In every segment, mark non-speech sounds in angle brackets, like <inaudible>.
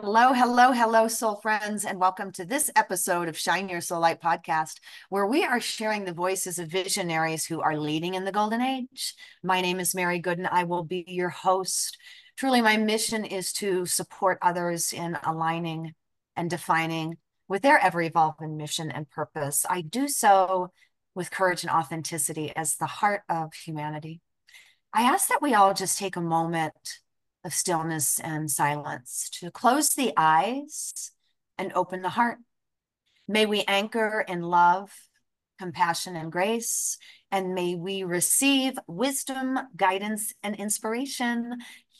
Hello, hello, hello, soul friends, and welcome to this episode of Shine Your Soul Light podcast, where we are sharing the voices of visionaries who are leading in the golden age. My name is Mary Gooden. I will be your host. Truly, my mission is to support others in aligning and defining with their ever evolving mission and purpose. I do so with courage and authenticity as the heart of humanity. I ask that we all just take a moment of stillness and silence, to close the eyes and open the heart. May we anchor in love, compassion, and grace, and may we receive wisdom, guidance, and inspiration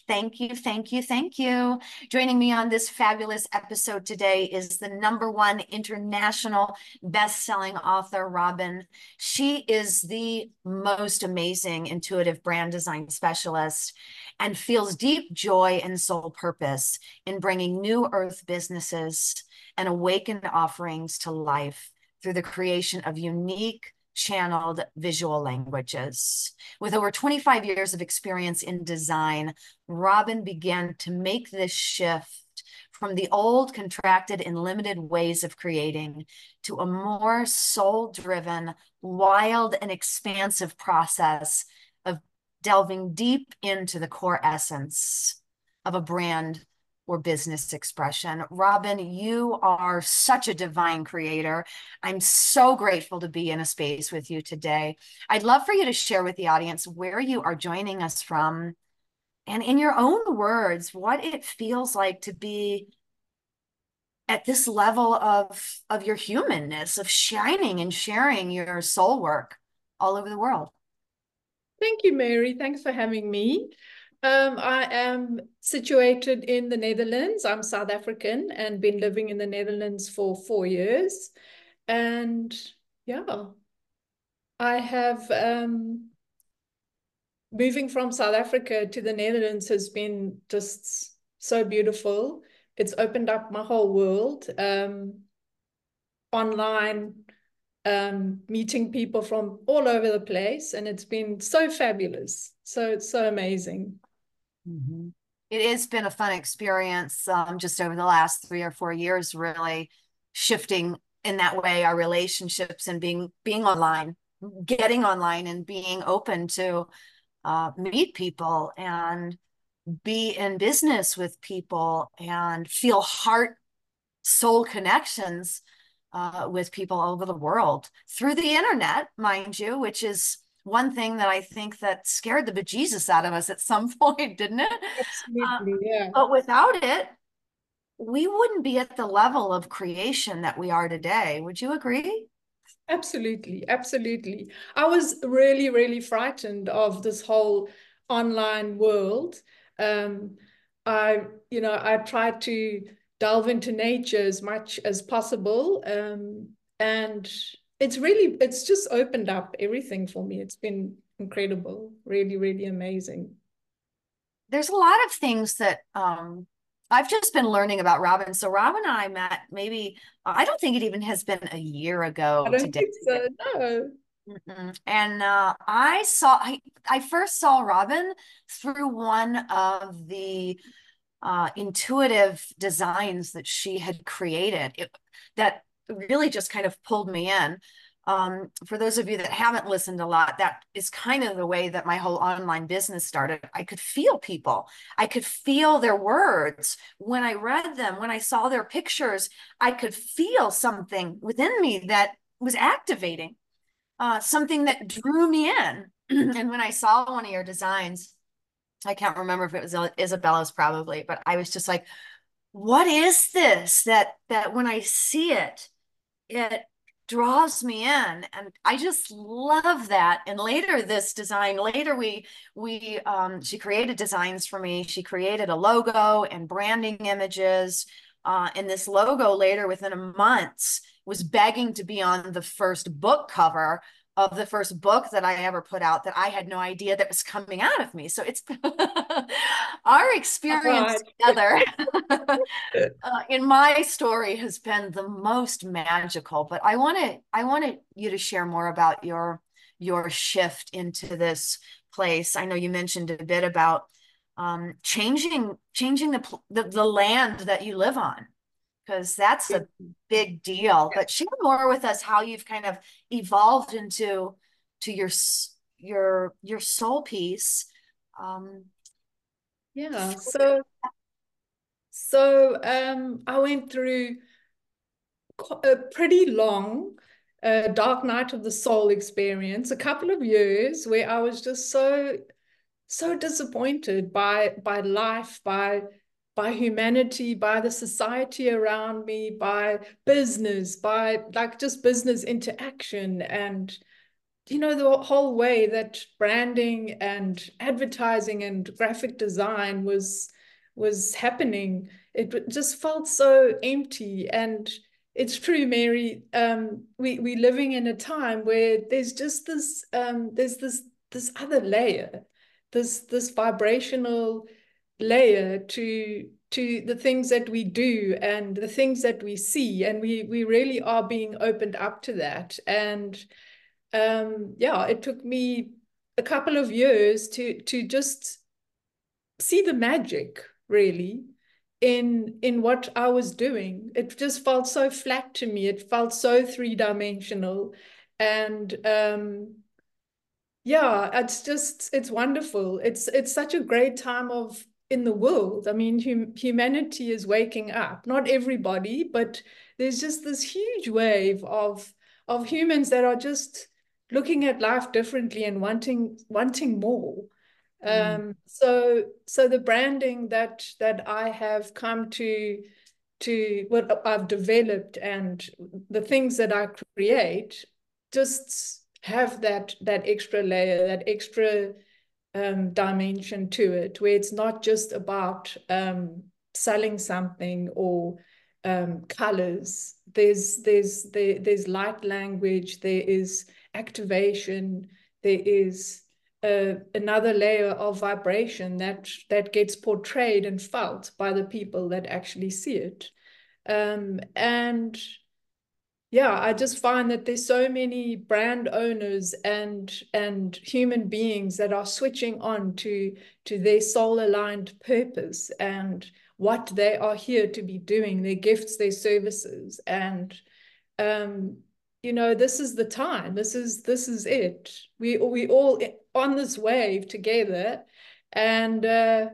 Thank you, thank you, thank you. Joining me on this fabulous episode today is the number one international best-selling author, Robyn. She is the most amazing intuitive brand design specialist and feels deep joy and soul purpose in bringing new earth businesses and awakened offerings to life through the creation of unique channeled visual languages. With over 25 years of experience in design, Robyn began to make this shift from the old contracted and limited ways of creating to a more soul driven, wild, and expansive process of delving deep into the core essence of a brand or business expression. Robyn, you are such a divine creator. I'm so grateful to be in a space with you today. I'd love for you to share with the audience where you are joining us from and in your own words, what it feels like to be at this level of of your humanness of shining and sharing your soul work all over the world thank you mary thanks for having me um, I am situated in the Netherlands. I'm South African and been living in the Netherlands for four years. And yeah, I have um, moving from South Africa to the Netherlands has been just so beautiful. It's opened up my whole world. Um, online, um, meeting people from all over the place, and it's been so fabulous. So it's so amazing. Mm-hmm. It has been a fun experience um, just over the last three or four years, really shifting in that way our relationships and being being online, getting online and being open to uh, meet people and be in business with people and feel heart soul connections uh, with people all over the world through the internet, mind you, which is one thing that I think that scared the bejesus out of us at some <laughs> point, didn't it? Absolutely, uh, yeah. But without it, we wouldn't be at the level of creation that we are today. Would you agree? Absolutely, absolutely. I was really, really frightened of this whole online world. Um, I, you know, I tried to delve into nature as much as possible, um, and it's really it's just opened up everything for me it's been incredible really really amazing there's a lot of things that um I've just been learning about Robyn. So Robyn and I met maybe I don't think it even has been a year ago. I don't today. think so. No. Mm-mm. And uh, I saw I, I first saw Robyn through one of the uh, intuitive designs that she had created. It, that really just kind of pulled me in. Um, for those of you that haven't listened a lot, that is kind of the way that my whole online business started. I could feel people, I could feel their words when I read them, when I saw their pictures, I could feel something within me that was activating, uh, something that drew me in. <clears throat> and when I saw one of your designs, I can't remember if it was Isabella's probably, but I was just like, what is this that that when I see it, it draws me in and i just love that. And later this design later we we um, she created designs for me. She created a logo and branding images uh, and this logo later within a month was begging to be on the first book cover of the first book that I ever put out that I had no idea that was coming out of me. So it's <laughs> our experience together <laughs> <laughs> uh, in my story has been the most magical. But I want to I wanted you to share more about your your shift into this place. I know you mentioned a bit about um, changing changing the, the the land that you live on because that's a big deal. But share more with us how you've kind of evolved into to your your your soul piece. Um, yeah. So so um, I went through a pretty long uh, dark night of the soul experience, a couple of years where I was just so so disappointed by by life, by by humanity, by the society around me, by business, by like just business interaction and you know the whole way that branding and advertising and graphic design was was happening. It just felt so empty. And it's true mary um, we we're living in a time where there's just this um, there's this this other layer this this vibrational layer to to the things that we do and the things that we see. And we we really are being opened up to that. And um yeah it took me a couple of years to to just see the magic really in in what I was doing. It just felt so flat to me. It felt so three-dimensional. And um yeah it's just it's wonderful. It's it's such a great time of in the world. I mean hum, humanity is waking up. Not everybody but there's just this huge wave of of humans that are just looking at life differently and wanting wanting more. Mm. um so so the branding that that i have come to to what i've developed and the things that i create just have that that extra layer, that extra um, dimension to it, where it's not just about um, selling something or um, colors. There's there's there, there's light language. There is activation. There is uh, another layer of vibration that that gets portrayed and felt by the people that actually see it. Um, and yeah i just find that there's so many brand owners and and human beings that are switching on to to their soul aligned purpose and what they are here to be doing their gifts their services. And um you know this is the time. This is this is it. We we all on this wave together. And uh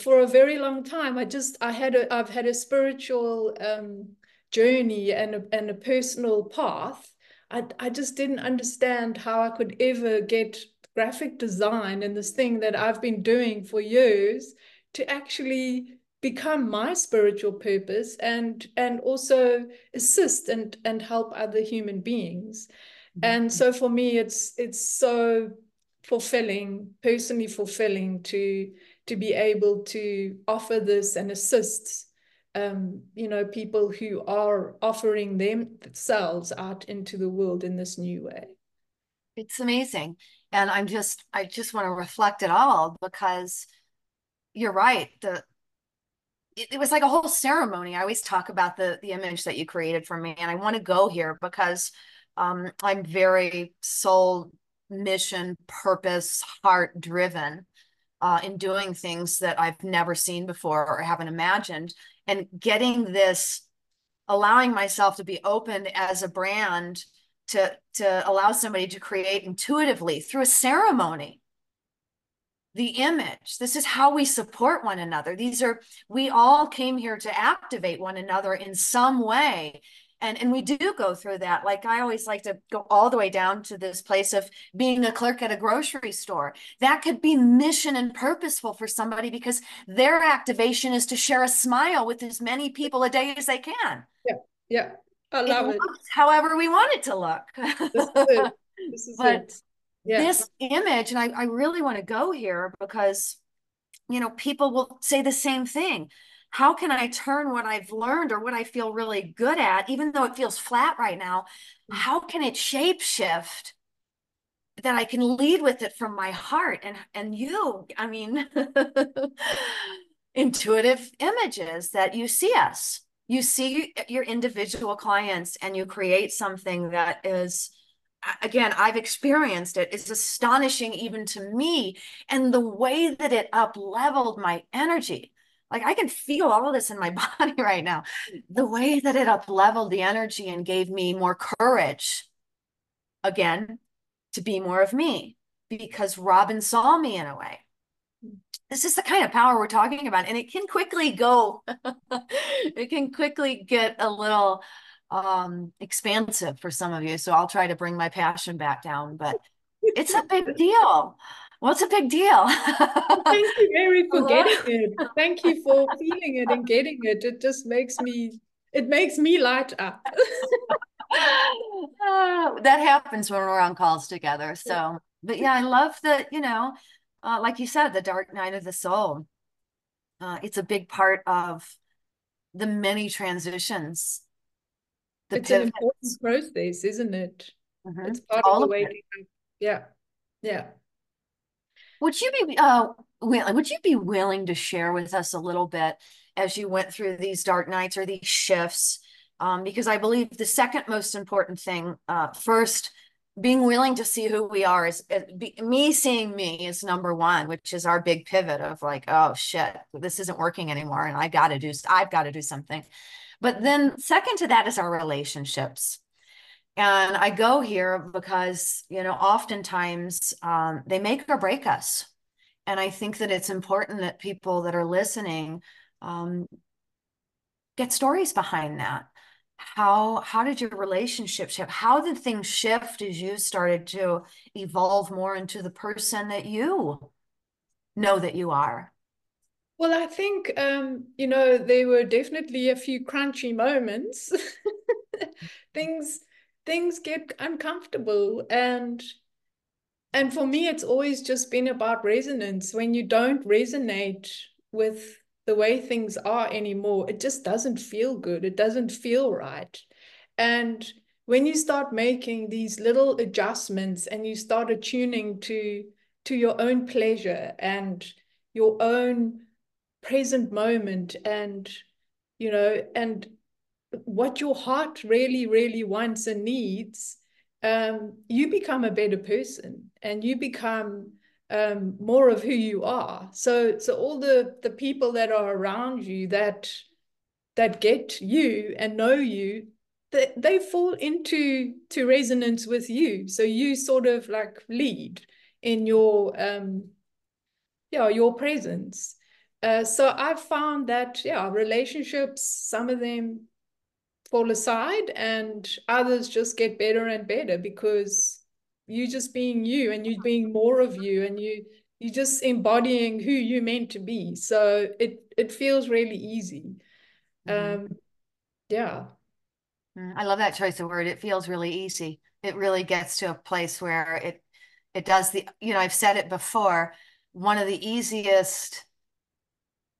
for a very long time i just i had a i've had a spiritual um journey and a, and a personal path, I, I just didn't understand how I could ever get graphic design and this thing that I've been doing for years to actually become my spiritual purpose and and also assist and and help other human beings mm-hmm. and so for me it's it's so fulfilling personally fulfilling to to be able to offer this and assist um, you know, people who are offering themselves out into the world in this new way. It's amazing. And I'm just, I just want to reflect it all because you're right. The, it, it was like a whole ceremony. I always talk about the, the image that you created for me. And I want to go here because um, I'm very soul mission, purpose, heart driven uh, in doing things that I've never seen before or haven't imagined. And getting this allowing myself to be open as a brand to to allow somebody to create intuitively through a ceremony. The image this is how we support one another. These are we all came here to activate one another in some way and and we do go through that like i always like to go all the way down to this place of being a clerk at a grocery store that could be mission and purposeful for somebody because their activation is to share a smile with as many people a day as they can yeah yeah i love it, it. however we want it to look this is it. This <laughs> is but it. Yeah. this image and I, I really want to go here because you know people will say the same thing how can I turn what I've learned or what I feel really good at, even though it feels flat right now, mm. how can it shape shift that I can lead with it from my heart and and you, I mean, <laughs> intuitive images that you see us. You see your individual clients and you create something that is again, I've experienced it. It's astonishing even to me. And the way that it up leveled my energy, like I can feel all of this in my <laughs> body right now. The way that it up leveled the energy and gave me more courage again to be more of me because Robyn saw me in a way. This is the kind of power we're talking about. And it can quickly go, <laughs> it can quickly get a little um expansive for some of you so i'll try to bring my passion back down but it's a big deal what's a big deal thank you mary <laughs> for getting it thank you for feeling it and getting it it just makes me it makes me light up uh, <laughs> that happens when we're on calls together so but yeah i love that you know uh, like you said the dark night of the soul uh, it's a big part of the many transitions it's an important process, isn't it? Mm-hmm. It's part All of the way. Yeah, yeah. Would you be uh would you be willing to share with us a little bit as you went through these dark nights or these shifts? Um, because I believe the second most important thing, uh, first, being willing to see who we are is, be, me seeing me is number one, which is our big pivot of like, oh shit, this isn't working anymore, and I got to do, I've got to do something. But then, second to that is our relationships. And I go here because, you know, oftentimes um, they make or break us. And I think that it's important that people that are listening um, get stories behind that. How how did your relationship shift? How did things shift as you started to evolve more into the person that you know that you are? Well, I think, um, you know, there were definitely a few crunchy moments. <laughs> things things get uncomfortable. And and for me it's always just been about resonance. When you don't resonate with the way things are anymore it just doesn't feel good. It doesn't feel right. And when you start making these little adjustments and you start attuning to to your own pleasure and your own present moment and you know and what your heart really really wants and needs um, you become a better person and you become um, more of who you are. So so all the the people that are around you that that get you and know you they, they fall into to resonance with you. So you sort of like lead in your um yeah your presence. Uh, so I've found that, yeah, relationships, some of them fall aside and others just get better and better because you just being you and you being more of you and you you just embodying who you meant to be. So it it feels really easy. Mm-hmm. Um, yeah. Mm, I love that choice of word. It feels really easy. It really gets to a place where it it does the you know I've said it before. One of the easiest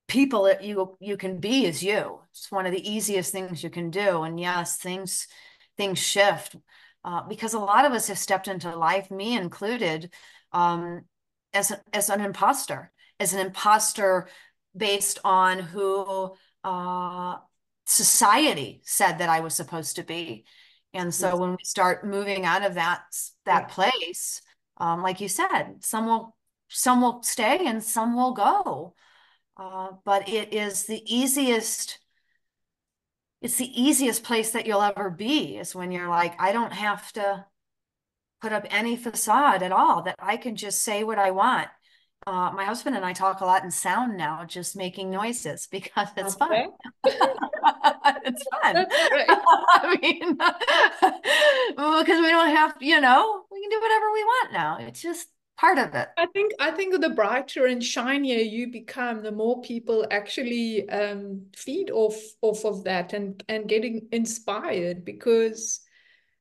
people that you you can be is you. It's one of the easiest things you can do. And yes things things shift. Uh, because a lot of us have stepped into life me included um, as, a, as an imposter as an imposter based on who uh, society said that i was supposed to be. And so when we start moving out of that that place um, like you said some will some will stay and some will go uh, but it is the easiest it's the easiest place that you'll ever be is when you're like i don't have to put up any facade at all that i can just say what i want. Uh, my husband and i talk a lot in sound now just making noises <laughs> because it's okay. fun. <laughs> It's fun <laughs> i mean because we don't have you know we can do whatever we want now. It's just part of it. I think I think the brighter and shinier you become, the more people actually um, feed off off of that and and getting inspired because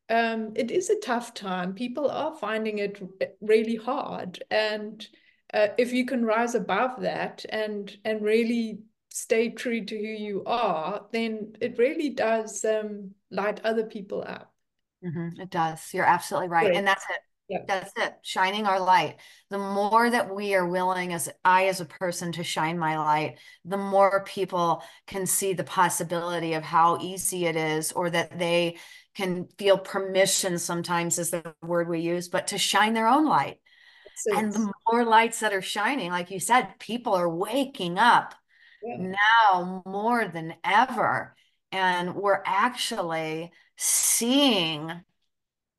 um, it is a tough time. People are finding it really hard, and uh, if you can rise above that and and really stay true to who you are, then it really does um, light other people up. Mm-hmm. It does. You're absolutely right, Great. and that's it yeah. That's it. Shining our light. The more that we are willing as I as a person to shine my light, the more people can see the possibility of how easy it is or that they can feel permission sometimes is the word we use, but to shine their own light. And the more lights that are shining, like you said, people are waking up yeah. now more than ever. And we're actually seeing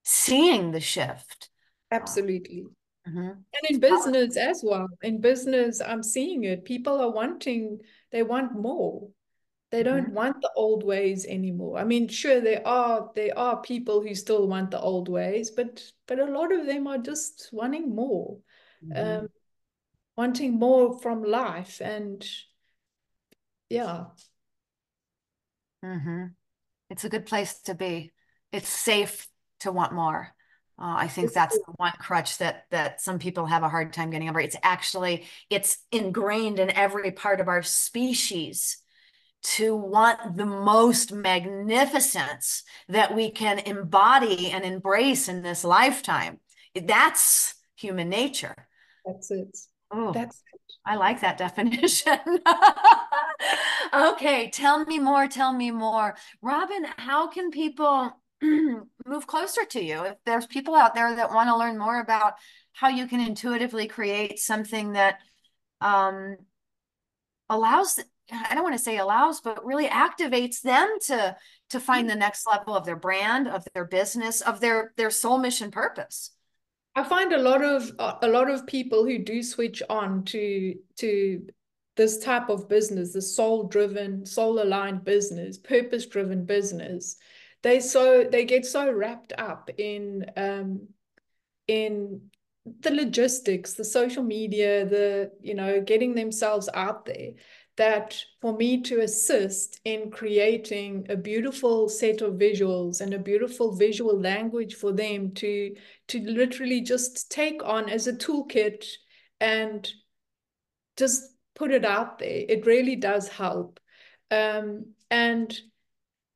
seeing the shift. Absolutely. Mm-hmm. And in business as well. In business, I'm seeing it. People are wanting, they want more they don't mm-hmm. want the old ways anymore i mean sure there are there are people who still want the old ways but but a lot of them are just wanting more mm-hmm. um, wanting more from life and yeah mm-hmm. it's a good place to be it's safe to want more uh, I think that's the one crutch that that some people have a hard time getting over. It's actually it's ingrained in every part of our species to want the most magnificence that we can embody and embrace in this lifetime. That's human nature. That's it. Oh, that's it. I like that <laughs> definition. <laughs> okay, tell me more. Tell me more. Robyn, how can people <clears throat> move closer to you? If there's people out there that want to learn more about how you can intuitively create something that um, allows I don't want to say allows, but really activates them to to find the next level of their brand, of their business, of their their soul mission purpose. I find a lot of a lot of people who do switch on to to this type of business, the soul driven, soul aligned business, purpose driven business. They so they get so wrapped up in um, in the logistics, the social media, the you know getting themselves out there that for me to assist in creating a beautiful set of visuals and a beautiful visual language for them to to literally just take on as a toolkit and just put it out there it really does help. Um, and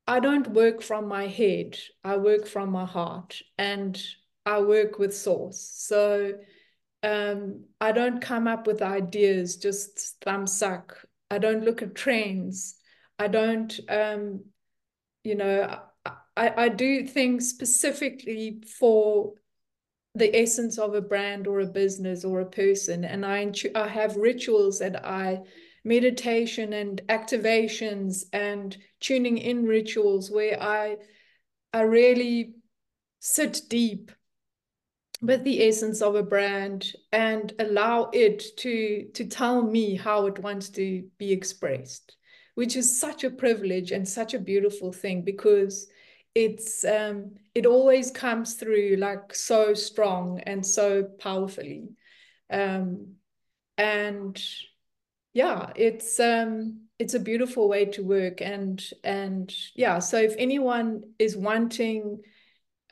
i don't work from my head i work from my heart and i work with source so um, I don't come up with ideas just thumb suck I don't look at trends. I don't, um, you know, I, I do things specifically for the essence of a brand or a business or a person. And I, I have rituals that I, meditation and activations and tuning in rituals where I, I really sit deep with the essence of a brand and allow it to to tell me how it wants to be expressed which is such a privilege and such a beautiful thing because it's um it always comes through like so strong and so powerfully. Um and yeah it's um it's a beautiful way to work and and yeah so if anyone is wanting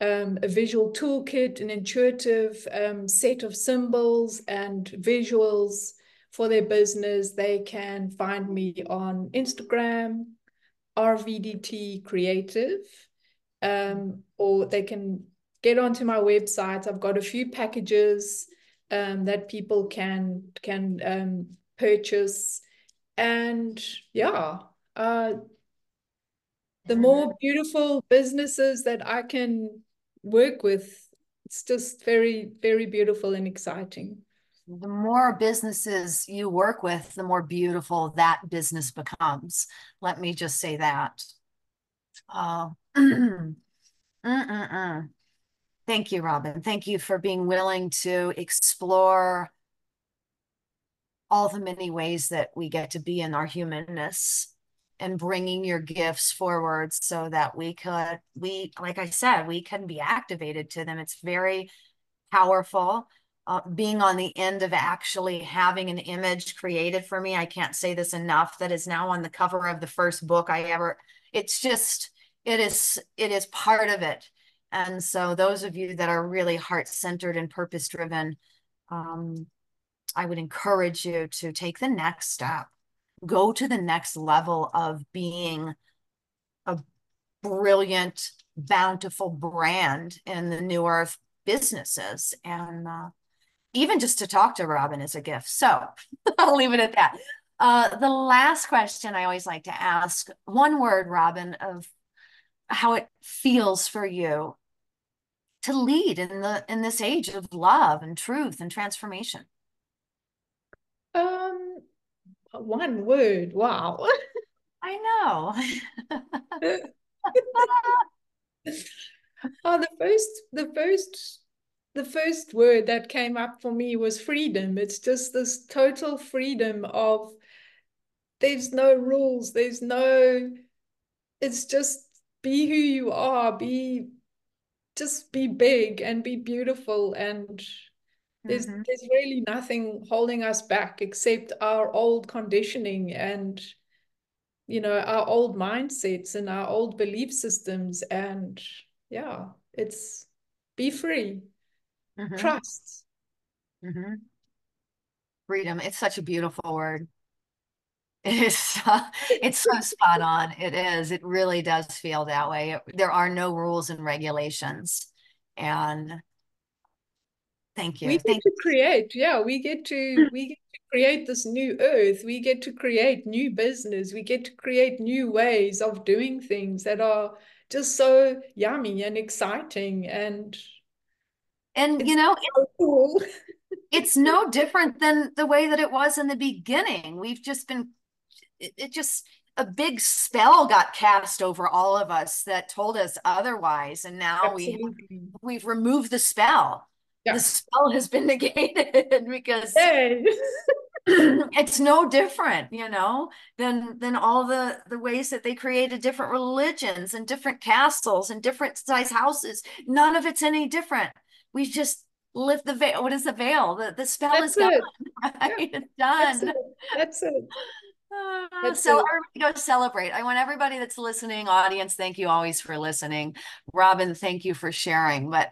um, a visual toolkit, an intuitive um, set of symbols and visuals for their business, they can find me on Instagram, RVDT Creative, um, or they can get onto my website. I've got a few packages um, that people can can um, purchase, and yeah, uh, the more beautiful businesses that I can work with it's just very very beautiful and exciting. The more businesses you work with the more beautiful that business becomes. Let me just say that. Uh, <clears throat> thank you Robyn. Thank you for being willing to explore all the many ways that we get to be in our humanness and bringing your gifts forward so that we could we like i said we can be activated to them. It's very powerful. Uh, being on the end of actually having an image created for me i can't say this enough that is now on the cover of the first book i ever it's just it is it is part of it. And so those of you that are really heart centered and purpose driven um, i would encourage you to take the next step go to the next level of being a brilliant, bountiful brand in the new earth businesses. And uh, even just to talk to Robyn is a gift. So <laughs> I'll leave it at that. Uh, the last question I always like to ask one word, Robyn, of how it feels for you to lead in the in this age of love and truth and transformation? Um, one word. Wow. I know. <laughs> oh, the first, the first, the first word that came up for me was freedom. It's just this total freedom of there's no rules, there's no, it's just be who you are, be just be big and be beautiful and there's mm-hmm. there's really nothing holding us back except our old conditioning and you know our old mindsets and our old belief systems. And yeah it's be free. Mm-hmm. trust. Mm-hmm. freedom it's such a beautiful word. <laughs> It's uh, it's so spot on. It is. It really does feel that way. There are no rules and regulations. And thank you. We get thank to create yeah we get to we get to create this new earth. We get to create new business. We get to create new ways of doing things that are just so yummy and exciting and and you know so cool. <laughs> it's no different than the way that it was in the beginning. We've just been it, it just a big spell got cast over all of us that told us otherwise. And now we we've removed the spell yeah. the spell has been <laughs> negated because hey. <clears throat> it's no different you know than than all the the ways that they created different religions and different castles and different size houses none of it's any different we just lift the veil what is the veil the, the spell That's is it. <laughs> done right yeah. it's done That's it. That's it. Uh, so everybody go celebrate. I want everybody that's listening, audience, thank you always for listening. Robyn, thank you for sharing. But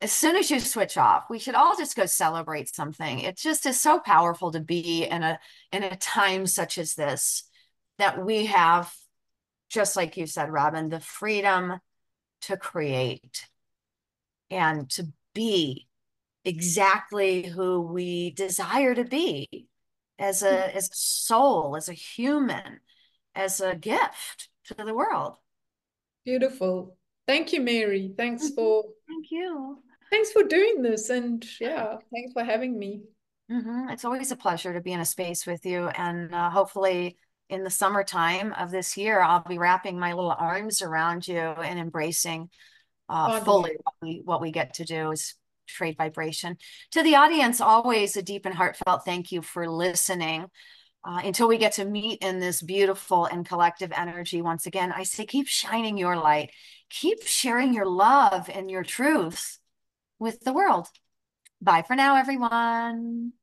as soon as you switch off, we should all just go celebrate something. It just is so powerful to be in a in a time such as this that we have, just like you said, Robyn, the freedom to create and to be exactly who we desire to be as a as a soul, as a human, as a gift to the world. Beautiful. Thank you, Mary. Thanks mm-hmm. for thank you. Thanks for doing this, and yeah, thanks for having me. Mm-hmm. It's always a pleasure to be in a space with you, and uh, hopefully, in the summertime of this year, I'll be wrapping my little arms around you and embracing uh, fully what we what we get to do is trade vibration. To the audience, always a deep and heartfelt thank you for listening. Uh, until we get to meet in this beautiful and collective energy once again, I say keep shining your light, keep sharing your love and your truth with the world. Bye for now, everyone.